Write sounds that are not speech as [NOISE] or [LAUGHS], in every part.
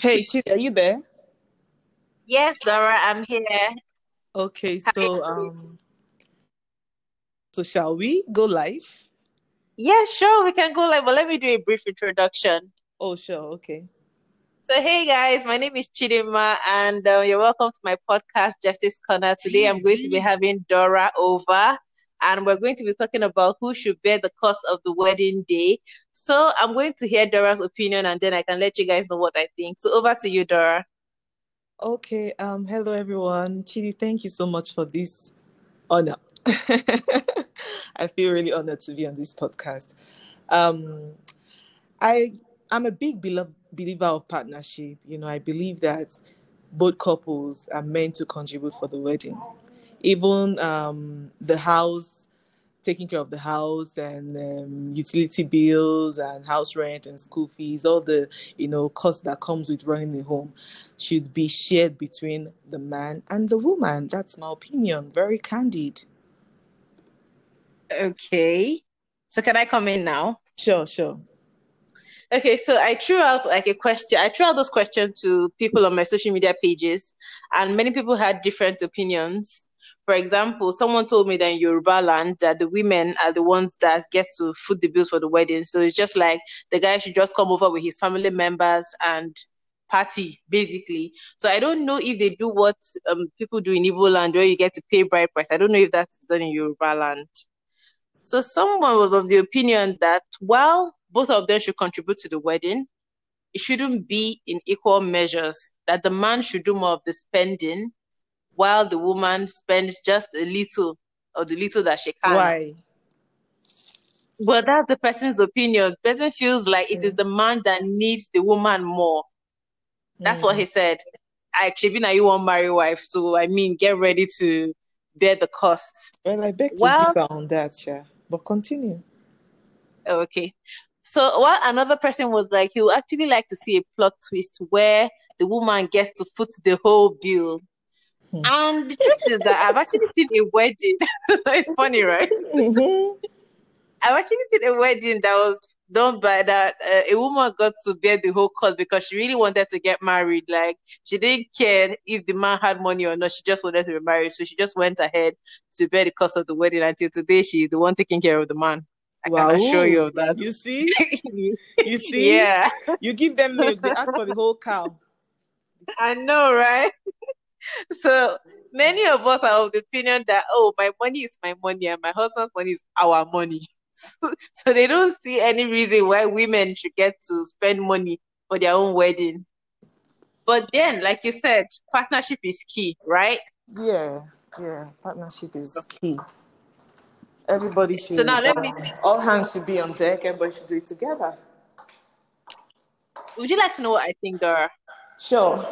Hey, Chidi, are you there? Yes, Dora, I'm here. Okay, so um, so shall we go live? Yeah, sure, we can go live, but let me do a brief introduction. Oh, sure, okay. So, hey guys, my name is Chidima, and uh, you're welcome to my podcast, Justice Corner. Today, I'm going to be having Dora over, and we're going to be talking about who should bear the cost of the wedding day. So, I'm going to hear Dora's opinion, and then I can let you guys know what I think. So, over to you, Dora. Okay, um, hello everyone. Chidi, thank you so much for this honor. [LAUGHS] I feel really honored to be on this podcast. Um, I I'm a big belo- believer of partnership. You know, I believe that both couples are meant to contribute for the wedding. Even um, the house taking care of the house and um, utility bills and house rent and school fees, all the you know cost that comes with running a home, should be shared between the man and the woman. That's my opinion. Very candid. Okay. So, can I come in now? Sure, sure. Okay, so I threw out like a question. I threw out those questions to people on my social media pages, and many people had different opinions. For example, someone told me that in Yoruba land that the women are the ones that get to foot the bills for the wedding. So it's just like the guy should just come over with his family members and party, basically. So I don't know if they do what um, people do in Igbo land where you get to pay bride price. I don't know if that's done in Yoruba land. So someone was of the opinion that while both of them should contribute to the wedding, it shouldn't be in equal measures. That the man should do more of the spending, while the woman spends just a little of the little that she can. Why? Well, that's the person's opinion. The person feels like it is the man that needs the woman more. That's what he said. I actually now you want marry wife, so I mean get ready to bear the cost. Well, I beg to Well- differ on that, yeah. But continue. Okay. So while another person was like, he would actually like to see a plot twist where the woman gets to foot the whole bill. Hmm. And the truth is that I've actually seen a wedding. [LAUGHS] it's funny, right? Mhm. I've actually seen a wedding that was done by that uh, a woman got to bear the whole cost because she really wanted to get married. Like she didn't care if the man had money or not. She just wanted to be married, so she just went ahead to bear the cost of the wedding. Until today, she's the one taking care of the man. I can assure you of that. You see? [LAUGHS] You see? yeah, You give them milk, they ask for the whole cow. I know, right? [LAUGHS] so many of us are of the opinion that oh, my money is my money and my husband's money is our money. [LAUGHS] So, so they don't see any reason why women should get to spend money for their own wedding. But then, like you said, partnership is key, right? Yeah, yeah. Partnership is key. Everybody should. So now let me- uh, All hands should be on deck. Everybody should do it together. Would you like to know what I think, Dora? Sure.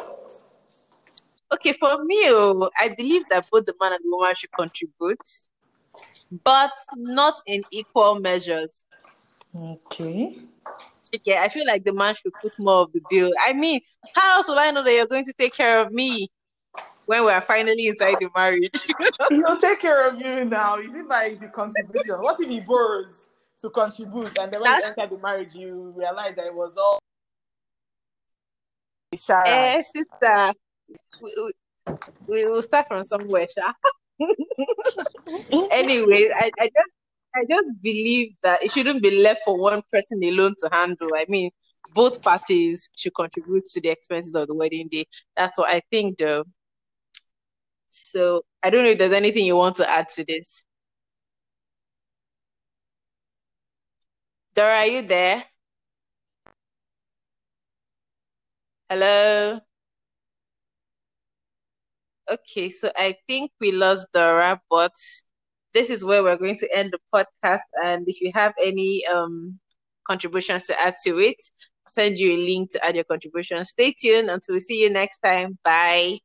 Okay, for me, oh, I believe that both the man and the woman should contribute, but not in equal measures. Okay. Okay, I feel like the man should put more of the bill. I mean, how else will I know that you're going to take care of me when we are finally inside the marriage? [LAUGHS] He'll take care of you now. Is it like the contribution? What if he borrows to contribute and then when you enter the marriage, you realize that it was all a charade? eh, sister, we, we, will start from somewhere, Sha. [LAUGHS] anyway, I, I just I just believe that it shouldn't be left for one person alone to handle. I mean, both parties should contribute to the expenses of the wedding day. That's what I think, though. So I don't know if there's anything you want to add to this. Dora, are you there? Hello? Okay, so I think we lost Dora, but this is where we're going to end the podcast. And if you have any um contributions to add to it, I'll send you a link to add your contribution. Stay tuned until we see you next time. Bye.